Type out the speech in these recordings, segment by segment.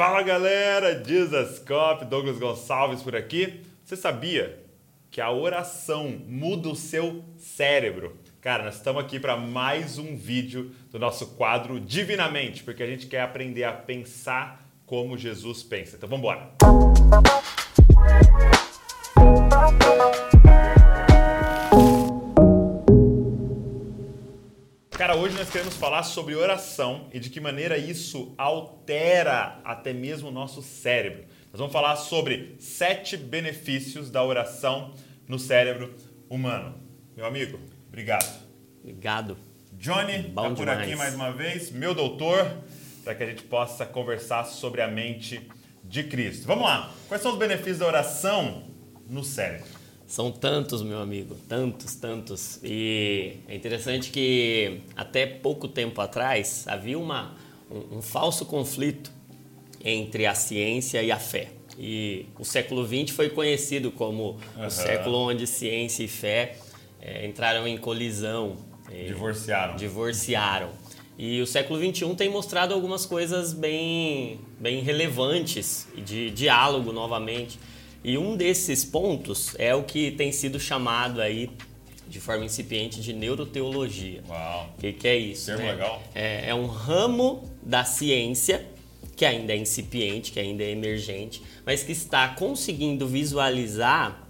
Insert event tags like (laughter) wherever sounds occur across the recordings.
Fala galera, Jesus Cop, Douglas Gonçalves por aqui. Você sabia que a oração muda o seu cérebro? Cara, nós estamos aqui para mais um vídeo do nosso quadro Divinamente, porque a gente quer aprender a pensar como Jesus pensa. Então vamos embora. Cara, hoje nós queremos falar sobre oração e de que maneira isso altera até mesmo o nosso cérebro. Nós vamos falar sobre sete benefícios da oração no cérebro humano. Meu amigo, obrigado. Obrigado. Johnny, Bom tá por demais. aqui mais uma vez, meu doutor, para que a gente possa conversar sobre a mente de Cristo. Vamos lá. Quais são os benefícios da oração no cérebro? São tantos, meu amigo, tantos, tantos. E é interessante que até pouco tempo atrás havia uma, um, um falso conflito entre a ciência e a fé. E o século XX foi conhecido como Aham. o século onde ciência e fé eh, entraram em colisão. eh, Divorciaram. divorciaram. E o século XXI tem mostrado algumas coisas bem, bem relevantes de diálogo novamente. E um desses pontos é o que tem sido chamado aí de forma incipiente de neuroteologia. Uau. O que, que é isso? Termo né? legal. É, é um ramo da ciência que ainda é incipiente, que ainda é emergente, mas que está conseguindo visualizar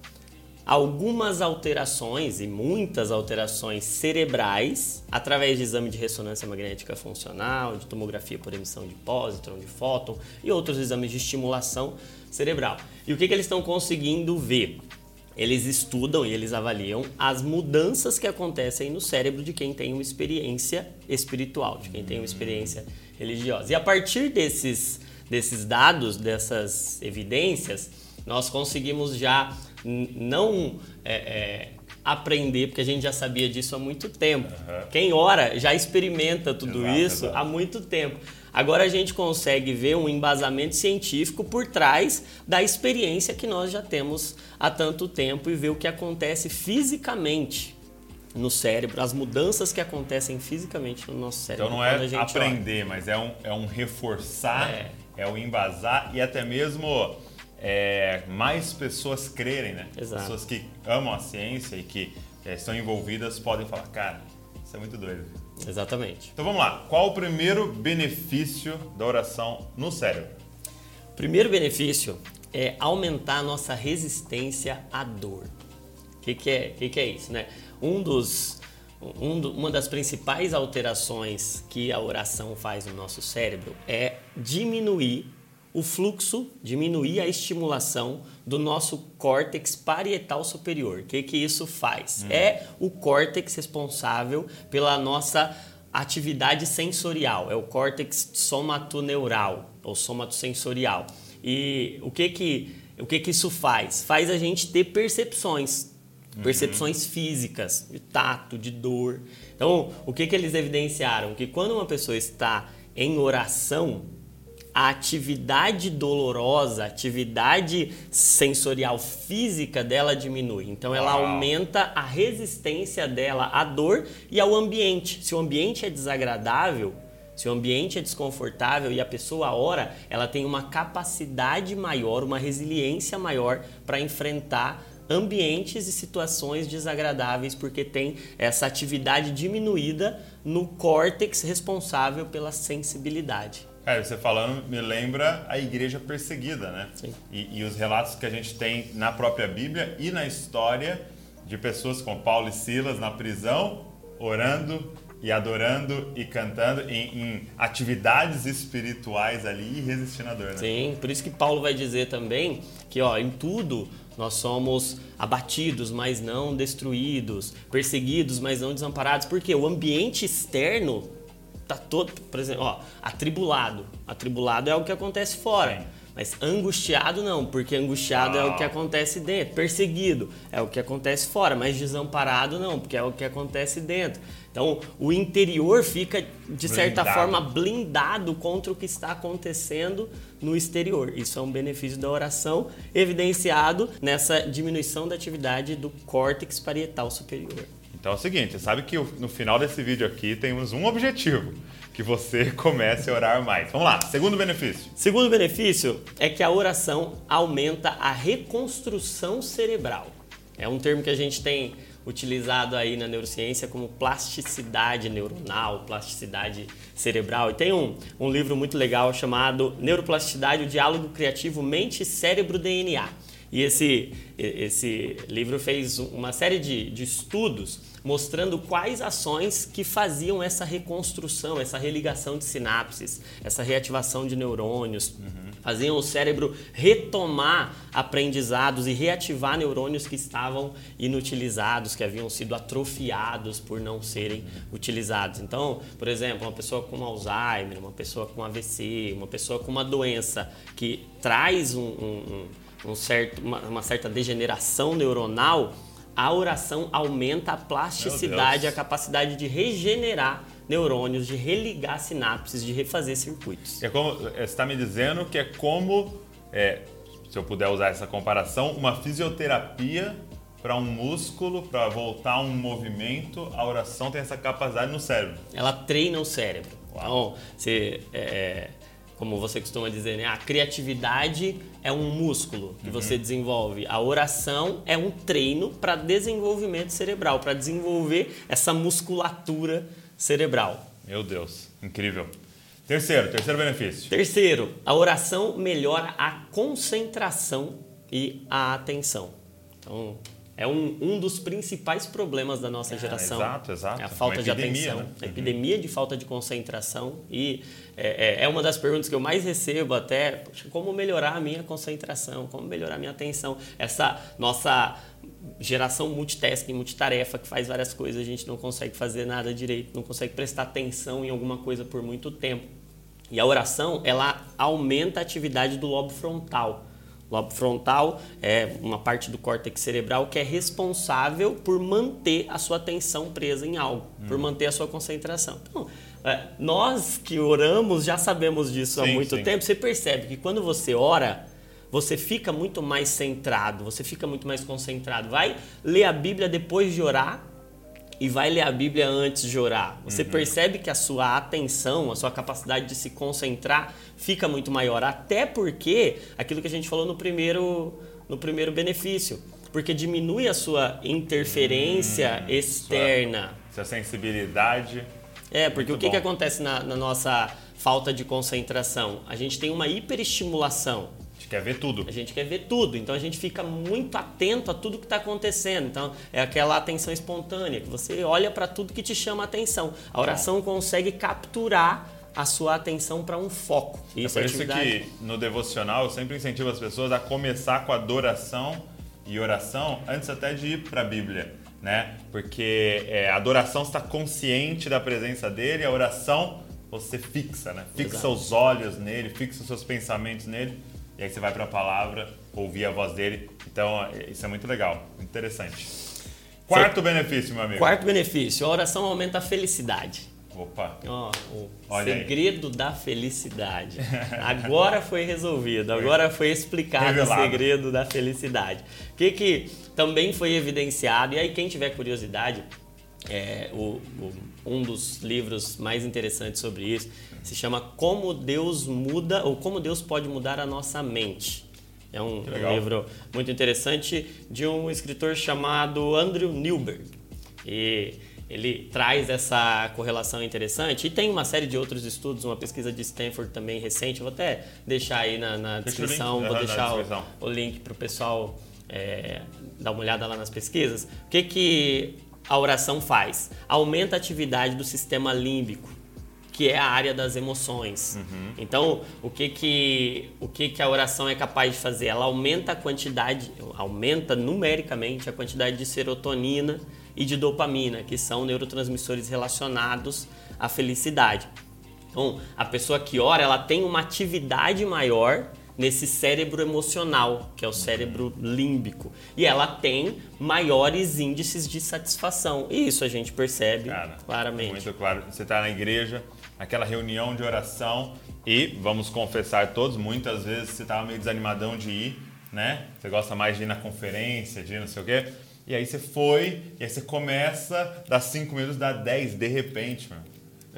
algumas alterações e muitas alterações cerebrais através de exame de ressonância magnética funcional, de tomografia por emissão de pósitron, de fóton e outros exames de estimulação cerebral. E o que, que eles estão conseguindo ver? Eles estudam e eles avaliam as mudanças que acontecem no cérebro de quem tem uma experiência espiritual, de quem tem uma experiência religiosa. E a partir desses, desses dados, dessas evidências, nós conseguimos já não é, é, aprender, porque a gente já sabia disso há muito tempo. Aham. Quem ora já experimenta tudo Exato, isso exato. há muito tempo. Agora a gente consegue ver um embasamento científico por trás da experiência que nós já temos há tanto tempo e ver o que acontece fisicamente no cérebro, as mudanças que acontecem fisicamente no nosso cérebro. Então não é aprender, mas é um, é um reforçar, É. é. um embasar e até mesmo é, mais pessoas crerem, né? Exato. Pessoas que amam a ciência e que é, estão envolvidas podem falar, cara, isso é muito doido. Exatamente. Então vamos lá. Qual o primeiro benefício da oração no cérebro? O primeiro benefício é aumentar a nossa resistência à dor. O que, que, é, que, que é isso? Né? Um dos, um uma das principais alterações que a oração faz no nosso cérebro é diminuir o fluxo, diminuir a estimulação do nosso córtex parietal superior. O que, que isso faz? É o córtex responsável pela nossa atividade sensorial, é o córtex somatoneural ou somatosensorial. E o que que, o que que isso faz? Faz a gente ter percepções, percepções físicas, de tato, de dor. Então, o que que eles evidenciaram? Que quando uma pessoa está em oração, a atividade dolorosa, a atividade sensorial física dela diminui. Então ela Uau. aumenta a resistência dela à dor e ao ambiente. Se o ambiente é desagradável, se o ambiente é desconfortável e a pessoa ora, ela tem uma capacidade maior, uma resiliência maior para enfrentar ambientes e situações desagradáveis porque tem essa atividade diminuída no córtex responsável pela sensibilidade. Cara, você falando me lembra a igreja perseguida, né? Sim. E, e os relatos que a gente tem na própria Bíblia e na história de pessoas como Paulo e Silas na prisão, orando e adorando e cantando em, em atividades espirituais ali e resistindo à dor, né? Sim, por isso que Paulo vai dizer também que ó, em tudo nós somos abatidos, mas não destruídos, perseguidos, mas não desamparados, porque o ambiente externo tá todo, por exemplo, ó, atribulado. Atribulado é o que acontece fora. Sim. Mas angustiado não, porque angustiado é o que Uau. acontece dentro. Perseguido é o que acontece fora, mas desamparado não, porque é o que acontece dentro. Então, o interior fica, de certa Blindado. forma, blindado contra o que está acontecendo no exterior. Isso é um benefício da oração, evidenciado nessa diminuição da atividade do córtex parietal superior. Então é o seguinte, você sabe que no final desse vídeo aqui temos um objetivo, que que você (laughs) comece a orar mais. Vamos lá, segundo benefício. Segundo benefício é que a oração aumenta a reconstrução cerebral. É um termo que a gente tem utilizado aí na neurociência como plasticidade neuronal, plasticidade cerebral. E tem um, um livro muito legal chamado Neuroplasticidade, o diálogo criativo mente-cérebro-DNA. E esse, esse livro fez uma série de, de estudos mostrando quais ações que faziam essa reconstrução, essa religação de sinapses, essa reativação de neurônios, uhum. faziam o cérebro retomar aprendizados e reativar neurônios que estavam inutilizados, que haviam sido atrofiados por não serem uhum. utilizados. Então, por exemplo, uma pessoa com Alzheimer, uma pessoa com AVC, uma pessoa com uma doença que traz um, um, um certo, uma, uma certa degeneração neuronal, a oração aumenta a plasticidade, a capacidade de regenerar neurônios, de religar sinapses, de refazer circuitos. É como, é, você está me dizendo que é como, é, se eu puder usar essa comparação, uma fisioterapia para um músculo, para voltar um movimento, a oração tem essa capacidade no cérebro. Ela treina o cérebro. Uau. Então, você, é, como você costuma dizer, né? a criatividade é um músculo que uhum. você desenvolve. A oração é um treino para desenvolvimento cerebral, para desenvolver essa musculatura cerebral. Meu Deus, incrível. Terceiro, terceiro benefício. Terceiro, a oração melhora a concentração e a atenção. Então, é um, um dos principais problemas da nossa é, geração. Exato, exato. É a falta de atenção, né? a epidemia de falta de concentração. E é, é, é, uma das perguntas que eu mais recebo até, poxa, como melhorar a minha concentração, como melhorar a minha atenção. Essa nossa geração multitasking, multitarefa, que faz várias coisas, a gente não consegue fazer nada direito, não consegue prestar atenção em alguma coisa por muito tempo. E a oração, ela aumenta a atividade do lobo frontal lobo frontal é uma parte do córtex cerebral que é responsável por manter a sua atenção presa em algo, hum. por manter a sua concentração. Então, é, nós que oramos já sabemos disso sim, há muito sim. tempo. Você percebe que quando você ora, você fica muito mais centrado, você fica muito mais concentrado. Vai ler a Bíblia depois de orar e vai ler a Bíblia antes de orar, você uhum. percebe que a sua atenção, a sua capacidade de se concentrar fica muito maior. Até porque, aquilo que a gente falou no primeiro, no primeiro benefício, porque diminui a sua interferência hum, externa. Sua, sua, sensibilidade. É, porque o que, que acontece na, na nossa falta de concentração? A gente tem uma hiperestimulação quer ver tudo. A gente quer ver tudo, então a gente fica muito atento a tudo que está acontecendo. Então é aquela atenção espontânea, que você olha para tudo que te chama a atenção. A oração consegue capturar a sua atenção para um foco. Isso é por isso que no devocional eu sempre incentivo as pessoas a começar com adoração e oração antes até de ir para a Bíblia. Né? Porque é, a adoração está consciente da presença dele, a oração você fixa, né? Fixa Exato. os olhos nele, fixa os seus pensamentos nele e aí você vai para a palavra, ouvir a voz dele. Então, isso é muito legal, muito interessante. Quarto benefício, meu amigo. Quarto benefício, a oração aumenta a felicidade. Opa. Oh, o Olha segredo aí. da felicidade. (laughs) Agora foi resolvido, agora foi explicado Revelado. o segredo da felicidade. O que, que também foi evidenciado, e aí quem tiver curiosidade, é, o, o, um dos livros mais interessantes sobre isso se chama Como Deus Muda ou Como Deus Pode Mudar a Nossa Mente. É um, um livro muito interessante de um escritor chamado Andrew Newberg. E ele traz essa correlação interessante e tem uma série de outros estudos, uma pesquisa de Stanford também recente. vou até deixar aí na, na descrição, vou deixar o, o, link para o pessoal é, dar uma olhada lá nas pesquisas. O que, que a oração faz? Aumenta a atividade do sistema límbico que é a área das emoções. Uhum. Então, o que que o que que a oração é capaz de fazer? Ela aumenta a quantidade, aumenta numericamente a quantidade de serotonina e de dopamina, que são neurotransmissores relacionados à felicidade. Então, a pessoa que ora, ela tem uma atividade maior nesse cérebro emocional, que é o cérebro límbico. E ela tem maiores índices de satisfação. E isso a gente percebe Cara, claramente. Muito claro. Você está na igreja, aquela reunião de oração e, vamos confessar todos, muitas vezes você estava meio desanimadão de ir, né? Você gosta mais de ir na conferência, de ir não sei o quê. E aí você foi, e aí você começa, dá 5 minutos, dá 10 de repente, mano.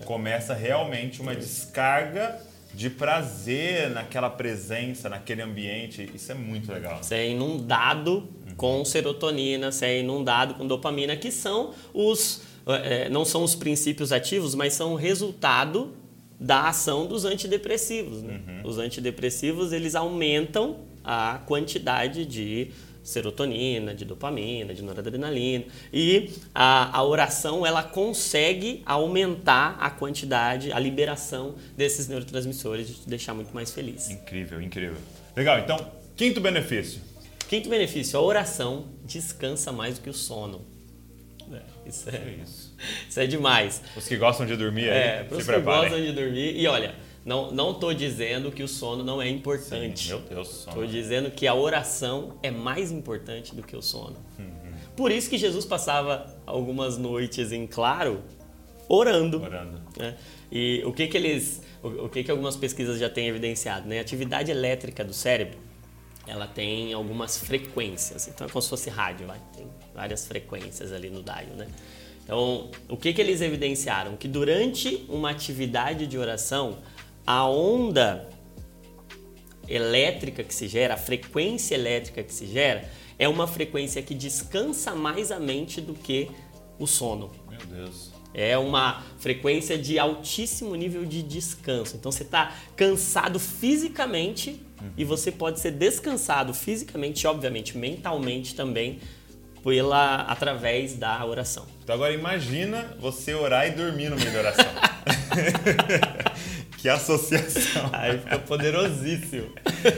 começa realmente uma descarga de prazer naquela presença, naquele ambiente. Isso é muito legal. Você é inundado com serotonina, você é inundado com dopamina, que são os. É, não são os princípios ativos, mas são o resultado da ação dos antidepressivos. né? Os antidepressivos eles aumentam a quantidade de serotonina, de dopamina, de noradrenalina e a, a oração ela consegue aumentar a quantidade, a liberação desses neurotransmissores e te deixar muito mais feliz. Incrível, incrível. Legal, então, quinto benefício. Quinto benefício, a oração descansa mais do que o sono. Isso é, isso. isso é demais. Os que gostam de dormir É, aí, para os se que preparem. gostam de dormir. E olha, não, não tô dizendo que o sono não é importante. Meu Deus, sono. Estou dizendo que a oração é mais importante do que o sono. Uhum. Por isso que Jesus passava algumas noites em claro orando. Orando. né? E o que que eles, o, o que que algumas pesquisas já têm evidenciado, né? A atividade elétrica do cérebro, ela tem algumas frequências. Então é como se fosse rádio, vai. Tem várias frequências ali no dial, né? Então, o que que eles evidenciaram? Que durante uma atividade de oração, a onda elétrica que se gera, a frequência elétrica que se gera, é uma frequência que descansa mais a mente do que o sono. Meu Deus. É uma frequência de altíssimo nível de descanso. Então você está cansado fisicamente e você pode ser descansado fisicamente e, obviamente, mentalmente também pela através da oração. Então agora imagina você orar e dormir no meio da oração. (laughs) que associação. Aí fica poderosíssimo.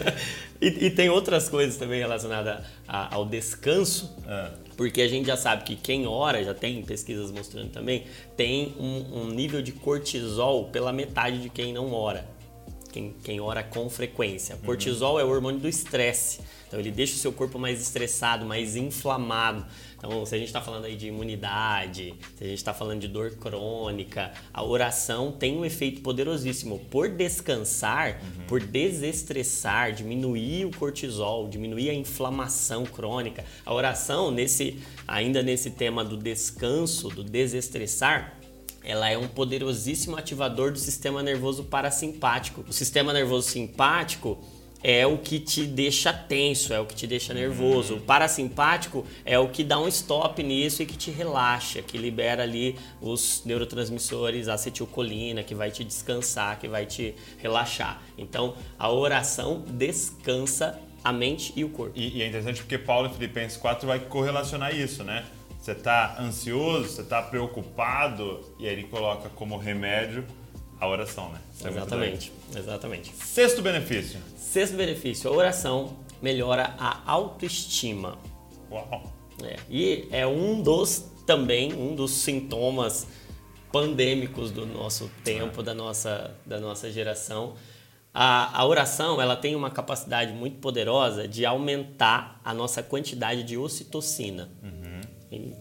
(laughs) e, e tem outras coisas também relacionadas ao descanso. Ah, Porque a gente já sabe que quem ora, já tem pesquisas mostrando também, tem um, um nível de cortisol pela metade de quem não ora. Quem, quem ora com frequência. Cortisol é o hormônio do estresse. Então ele deixa o seu corpo mais estressado, mais inflamado. Então, se a gente está falando aí de imunidade, se a gente está falando de dor crônica, a oração tem um efeito poderosíssimo por descansar, por desestressar, diminuir o cortisol, diminuir a inflamação crônica. A oração, nesse, ainda nesse tema do descanso, do desestressar, ela é um poderosíssimo ativador do sistema nervoso parasimpático. O sistema nervoso simpático é o que te deixa tenso, é o que te deixa nervoso. O parasimpático é o que dá um stop nisso e que te relaxa, que libera ali os neurotransmissores, a acetilcolina, que vai te descansar, que vai te relaxar. Então, a oração descansa a mente e o corpo. E, e é interessante porque Paulo em Filipenses 4 vai correlacionar isso, né? Você está ansioso, você está preocupado, e aí ele coloca como remédio a oração, né? Isso é Exatamente, exatamente. legal. Sexto benefício. Sexto benefício, a oração melhora a autoestima. Uau. É, e é um dos também um dos sintomas pandêmicos do nosso tempo, da nossa, da nossa geração. A, a oração ela tem uma capacidade muito poderosa de aumentar a nossa quantidade de ocitocina. E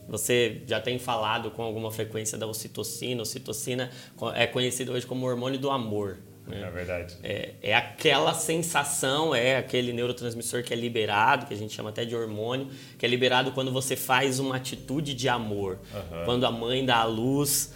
Você já tem falado com alguma frequência da ocitocina. Ocitocina é conhecida hoje como hormônio do amor. né? É verdade. É, é aquela sensação, é aquele neurotransmissor que é liberado, que a gente chama até de hormônio, que é liberado quando você faz uma atitude de amor. Aham. Quando a mãe dá a luz,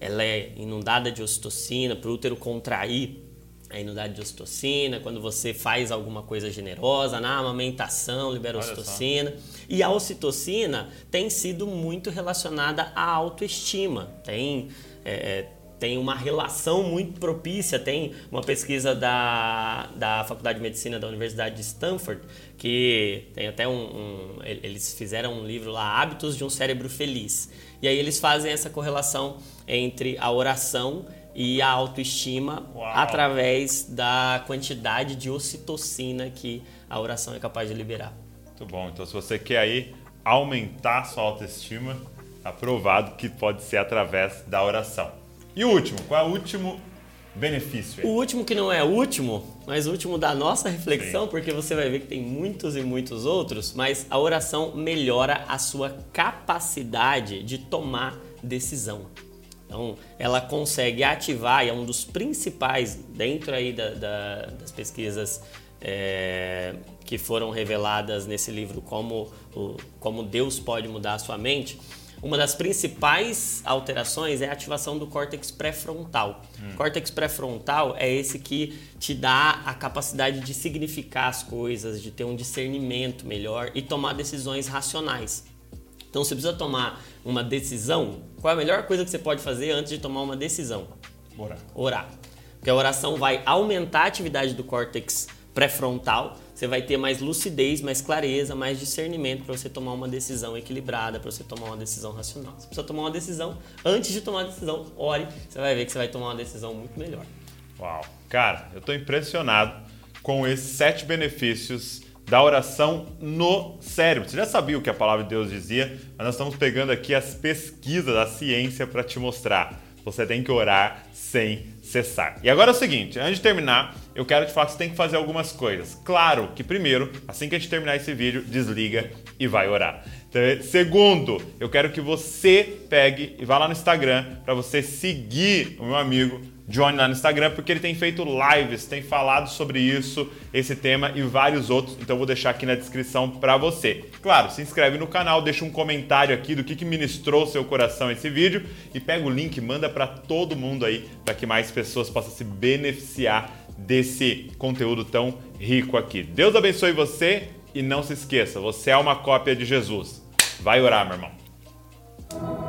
ela é inundada de ocitocina, para o útero contrair, é inundada de ocitocina. Quando você faz alguma coisa generosa, na amamentação, libera Olha só. ocitocina. E a ocitocina tem sido muito relacionada à autoestima. Tem, é, é, tem uma relação muito propícia. Tem uma pesquisa da, da Faculdade de Medicina da Universidade de Stanford, que tem até um, um- Eles fizeram um livro lá, Hábitos de um Cérebro Feliz. E aí eles fazem essa correlação entre a oração e a autoestima Uau. através da quantidade de ocitocina que a oração é capaz de liberar. Muito bom. Então, se você quer aí aumentar sua autoestima, aprovado que pode ser através da oração. E o último, qual é o último benefício? O aí? último que não é o último, mas o último da nossa reflexão, porque você vai ver que tem muitos e muitos outros, mas a oração melhora a sua capacidade de tomar decisão. Então, ela consegue ativar, e é um dos principais dentro aí da- da- das pesquisas é, que foram reveladas nesse livro, como, o- como Deus pode mudar a sua mente. uma das principais alterações é a ativação do córtex pré-frontal. Hum. Córtex pré-frontal é esse que te dá a capacidade de significar as coisas, de ter um discernimento melhor e tomar decisões racionais. Então, você precisa tomar uma decisão. Qual é a melhor coisa que você pode fazer antes de tomar uma decisão? Orar. Orar. Porque a oração vai aumentar a atividade do córtex pré-frontal, você vai ter mais lucidez, mais clareza, mais discernimento para você tomar uma decisão equilibrada, para você tomar uma decisão racional. Você precisa tomar uma decisão, antes de tomar a decisão, ore, você vai ver que você vai tomar uma decisão muito melhor. Uau! Cara, eu estou impressionado com esses sete benefícios da oração no cérebro. Você já sabia o que a palavra de Deus dizia, mas nós estamos pegando aqui as pesquisas da ciência para te mostrar. Você tem que orar sem cessar. E agora é o seguinte, antes de terminar, eu quero te falar que você tem que fazer algumas coisas. Claro que primeiro, assim que a gente terminar esse vídeo, desliga e vai orar. Segundo, eu quero que você pegue e vá lá no Instagram para você seguir o meu amigo Johnny lá no Instagram, porque ele tem feito lives, tem falado sobre isso, esse tema e vários outros. Então eu vou deixar aqui na descrição para você. Claro, se inscreve no canal, deixa um comentário aqui do que, que ministrou seu coração esse vídeo e pega o link, manda para todo mundo aí, para que mais pessoas possam se beneficiar desse conteúdo tão rico aqui. Deus abençoe você e não se esqueça, você é uma cópia de Jesus. Vai orar, meu irmão.